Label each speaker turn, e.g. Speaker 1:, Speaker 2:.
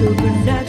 Speaker 1: supernatural.